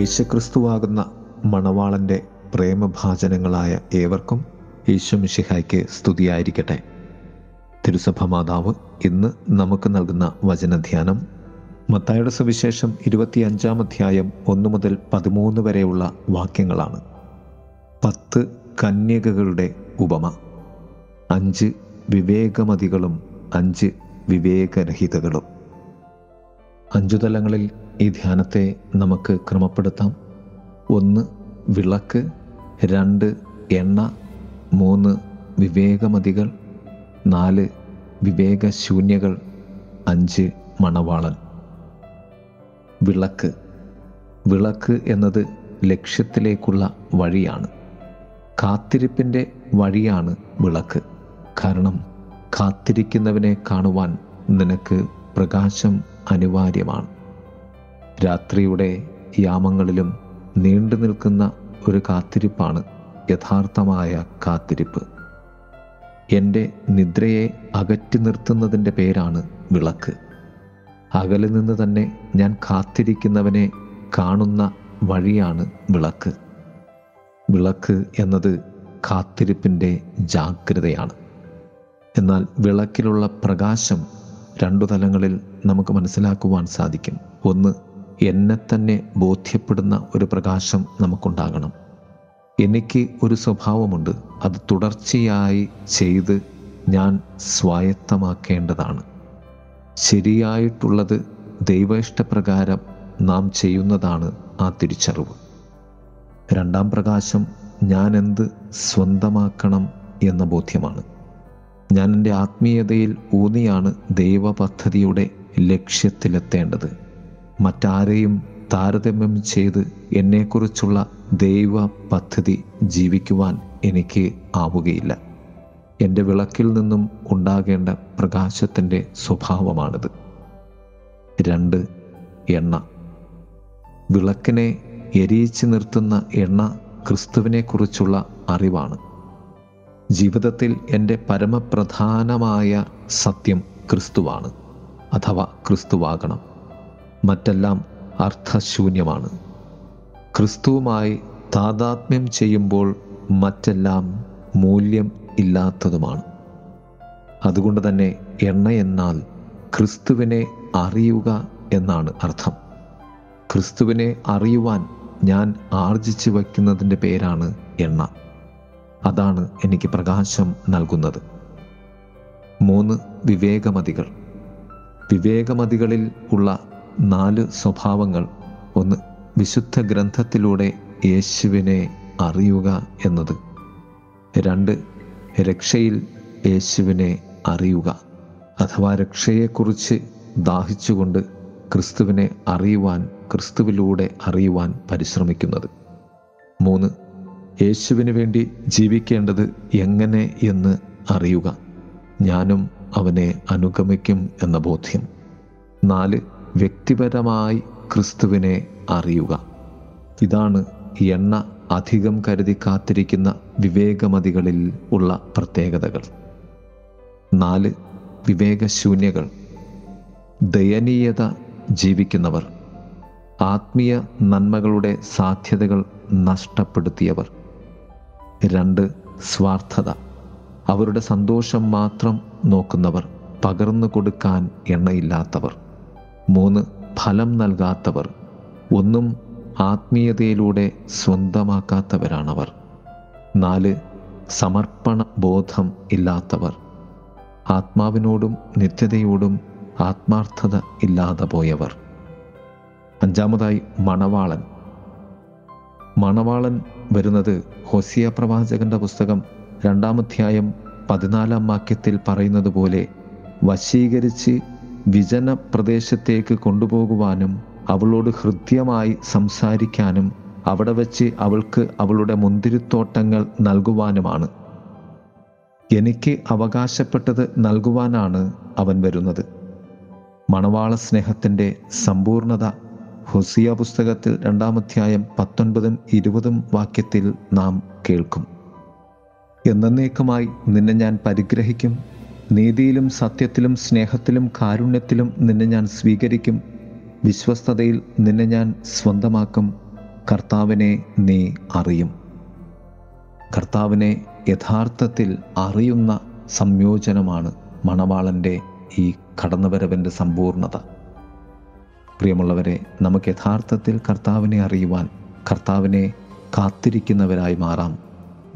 യേശുക്രിസ്തുവാകുന്ന മണവാളന്റെ പ്രേമഭാചനങ്ങളായ ഏവർക്കും യേശുമിഷിഹായ്ക്ക് സ്തുതിയായിരിക്കട്ടെ. തിരുസഭ മാതാവ് ഇന്ന് നമുക്ക് നൽകുന്ന വചനധ്യാനം മത്തായുടെ സുവിശേഷം ഇരുപത്തിയഞ്ചാം അധ്യായം ഒന്ന് മുതൽ പതിമൂന്ന് വരെയുള്ള വാക്യങ്ങളാണ്. പത്ത് കന്യകകളുടെ ഉപമ അഞ്ച് വിവേകമതികളും അഞ്ച് വിവേകരഹിതകളും. അഞ്ചു തലങ്ങളിൽ ഈ ധ്യാനത്തെ നമുക്ക് ക്രമപ്പെടുത്താം. ഒന്ന് വിളക്ക്. രണ്ട് എണ്ണ. മൂന്ന് വിവേകമതികൾ. നാല് വിവേകശൂന്യകൾ. അഞ്ച് മണവാളൻ. വിളക്ക്. വിളക്ക് എന്നത് ലക്ഷ്യത്തിലേക്കുള്ള വഴിയാണ്. കാത്തിരിപ്പിന്റെ വഴിയാണ് വിളക്ക്. കാരണം കാത്തിരിക്കുന്നവനെ കാണുവാൻ നിനക്ക് പ്രകാശം അനിവാര്യമാണ്. രാത്രിയുടെ യാമങ്ങളിലും നീണ്ടു നിൽക്കുന്ന ഒരു കാത്തിരിപ്പാണ് യഥാർത്ഥമായ കാത്തിരിപ്പ്. എന്റെ നിദ്രയെ അകറ്റി നിർത്തുന്നതിന്റെ പേരാണ് വിളക്ക്. അകലിൽ നിന്ന് തന്നെ ഞാൻ കാത്തിരിക്കുന്നവനെ കാണുന്ന വഴിയാണ് വിളക്ക്. വിളക്ക് എന്നത് കാത്തിരിപ്പിന്റെ ജാഗ്രതയാണ്. എന്നാൽ വിളക്കിലുള്ള പ്രകാശം രണ്ടു തലങ്ങളിൽ നമുക്ക് മനസ്സിലാക്കുവാൻ സാധിക്കും. ഒന്ന് എന്നെ തന്നെ ബോധ്യപ്പെടുന്ന ഒരു പ്രകാശം നമുക്കുണ്ടാകണം. എനിക്ക് ഒരു സ്വഭാവമുണ്ട്. അത് തുടർച്ചയായി ചെയ്ത് ഞാൻ സ്വായത്തമാക്കേണ്ടതാണ്. ശരിയായിട്ടുള്ളത് ദൈവേഷ്ടപ്രകാരം നാം ചെയ്യുന്നതാണ് ആ തിരിച്ചറിവ്. രണ്ടാം പ്രകാശം ഞാൻ എന്ത് സ്വന്തമാക്കണം എന്ന ബോധ്യമാണ്. ഞാൻ എന്റെ ആത്മീയതയിൽ ഊന്നിയാണ് ദൈവപദ്ധതിയുടെ ലക്ഷ്യത്തിലെത്തേണ്ടത്. മറ്റാരെയും താരതമ്യം ചെയ്ത് എന്നെക്കുറിച്ചുള്ള ദൈവ പദ്ധതി ജീവിക്കുവാൻ എനിക്ക് ആവുകയില്ല. എന്റെ വിളക്കിൽ നിന്നും ഉണ്ടാകേണ്ട പ്രകാശത്തിന്റെ സ്വഭാവമാണിത്. രണ്ട് എണ്ണ. വിളക്കിനെ എരിയിച്ചു നിർത്തുന്ന എണ്ണ ക്രിസ്തുവിനെക്കുറിച്ചുള്ള അറിവാണ്. ജീവിതത്തിൽ എന്റെ പരമപ്രധാനമായ സത്യം ക്രിസ്തുവാണ് അഥവാ ക്രിസ്തുവാകണം. മറ്റെല്ലാം അർത്ഥശൂന്യമാണ്. ക്രിസ്തുവുമായി താതാത്മ്യം ചെയ്യുമ്പോൾ മറ്റെല്ലാം മൂല്യം ഇല്ലാത്തതുമാണ്. അതുകൊണ്ട് തന്നെ എണ്ണ എന്നാൽ ക്രിസ്തുവിനെ അറിയുക എന്നാണ് അർത്ഥം. ക്രിസ്തുവിനെ അറിയുവാൻ ഞാൻ ആർജിച്ചു വയ്ക്കുന്നതിന്റെ പേരാണ് എണ്ണ. അതാണ് എനിക്ക് പ്രകാശം നൽകുന്നത്. മൂന്ന് വിവേകമതികൾ. വിവേകമതികളിൽ ഉള്ള നാല് സ്വഭാവങ്ങൾ. ഒന്ന് വിശുദ്ധ ഗ്രന്ഥത്തിലൂടെ യേശുവിനെ അറിയുക എന്നത്. രണ്ട് രക്ഷയിൽ യേശുവിനെ അറിയുക. അഥവാ രക്ഷയെക്കുറിച്ച് ദാഹിച്ചുകൊണ്ട് ക്രിസ്തുവിനെ അറിയുവാൻ ക്രിസ്തുവിലൂടെ അറിയുവാൻ പരിശ്രമിക്കുന്നത്. മൂന്ന് യേശുവിന് വേണ്ടി ജീവിക്കേണ്ടത് എങ്ങനെ എന്ന് അറിയുക. ഞാനും അവനെ അനുഗമിക്കും എന്ന ബോധ്യം. നാല് വ്യക്തിപരമായി ക്രിസ്തുവിനെ അറിയുക. ഇതാണ് എണ്ണ അധികം കരുതി കാത്തിരിക്കുന്ന വിവേകമതികളിൽ ഉള്ള പ്രത്യേകതകൾ. നാല് വിവേകശൂന്യകൾ. ദയനീയത ജീവിക്കുന്നവർ. ആത്മീയ നന്മകളുടെ സാധ്യതകൾ നഷ്ടപ്പെടുത്തിയവർ. രണ്ട് സ്വാർത്ഥത. അവരുടെ സന്തോഷം മാത്രം നോക്കുന്നവർ പകർന്നു കൊടുക്കാൻ എണ്ണയില്ലാത്തവർ. മൂന്ന് ഫലം നൽകാത്തവർ. ഒന്നും ആത്മീയതയിലൂടെ സ്വന്തമാക്കാത്തവരാണവർ. നാല് സമർപ്പണ ബോധം ഇല്ലാത്തവർ. ആത്മാവിനോടും നിത്യതയോടും ആത്മാർത്ഥത ഇല്ലാതെ പോയവർ. അഞ്ചാമതായി മണവാളൻ. മണവാളൻ വരുന്നത് ഹൊസിയ പ്രവാചകന്റെ പുസ്തകം രണ്ടാമധ്യായം പതിനാലാം വാക്യത്തിൽ പറയുന്നത് പോലെ വശീകരിച്ച് വിജന പ്രദേശത്തേക്ക് കൊണ്ടുപോകുവാനും അവളോട് ഹൃദ്യമായി സംസാരിക്കാനും അവിടെ വച്ച് അവൾക്ക് അവളുടെ മുന്തിരിത്തോട്ടങ്ങൾ നൽകുവാനുമാണ്. എനിക്ക് അവകാശപ്പെട്ടത് നൽകുവാനാണ് അവൻ വരുന്നത്. മണവാള സ്നേഹത്തിന്റെ സമ്പൂർണത ഹൊസിയ പുസ്തകത്തിൽ രണ്ടാമധ്യായം പത്തൊൻപതും ഇരുപതും വാക്യത്തിൽ നാം കേൾക്കും. എന്നേക്കുമായി നിന്നെ ഞാൻ പരിഗ്രഹിക്കും. നീതിയിലും സത്യത്തിലും സ്നേഹത്തിലും കാരുണ്യത്തിലും നിന്നെ ഞാൻ സ്വീകരിക്കും. വിശ്വസ്തതയിൽ നിന്നെ ഞാൻ സ്വന്തമാക്കും. കർത്താവിനെ നീ അറിയും. കർത്താവിനെ യഥാർത്ഥത്തിൽ അറിയുന്ന സംയോജനമാണ് മണവാളന്റെ ഈ കടന്നുവരവിന്റെ സമ്പൂർണത. പ്രിയമുള്ളവരെ നമുക്ക് യഥാർത്ഥത്തിൽ കർത്താവിനെ അറിയുവാൻ കർത്താവിനെ കാത്തിരിക്കുന്നവരായി മാറാം.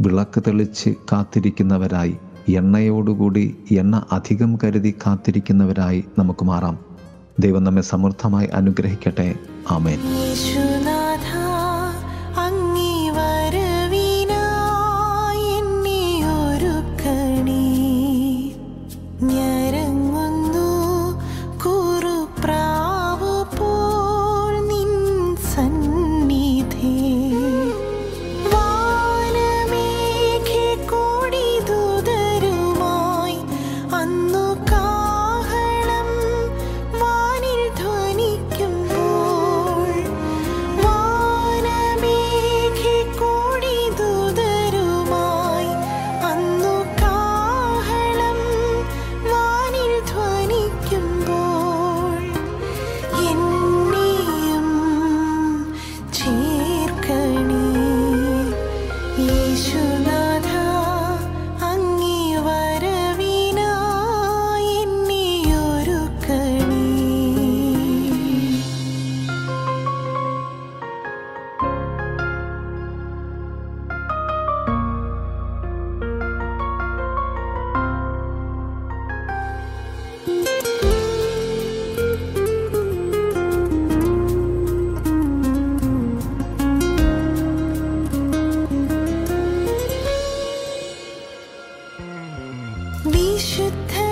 വിളക്ക് തെളിച്ച് കാത്തിരിക്കുന്നവരായി എണ്ണയോടുകൂടി എണ്ണ അധികം കരുതി കാത്തിരിക്കുന്നവരായി നമുക്ക് മാറാം. ദൈവം നമ്മെ സമൃദ്ധമായി അനുഗ്രഹിക്കട്ടെ. ആമേൻ. വിശുദ്ധ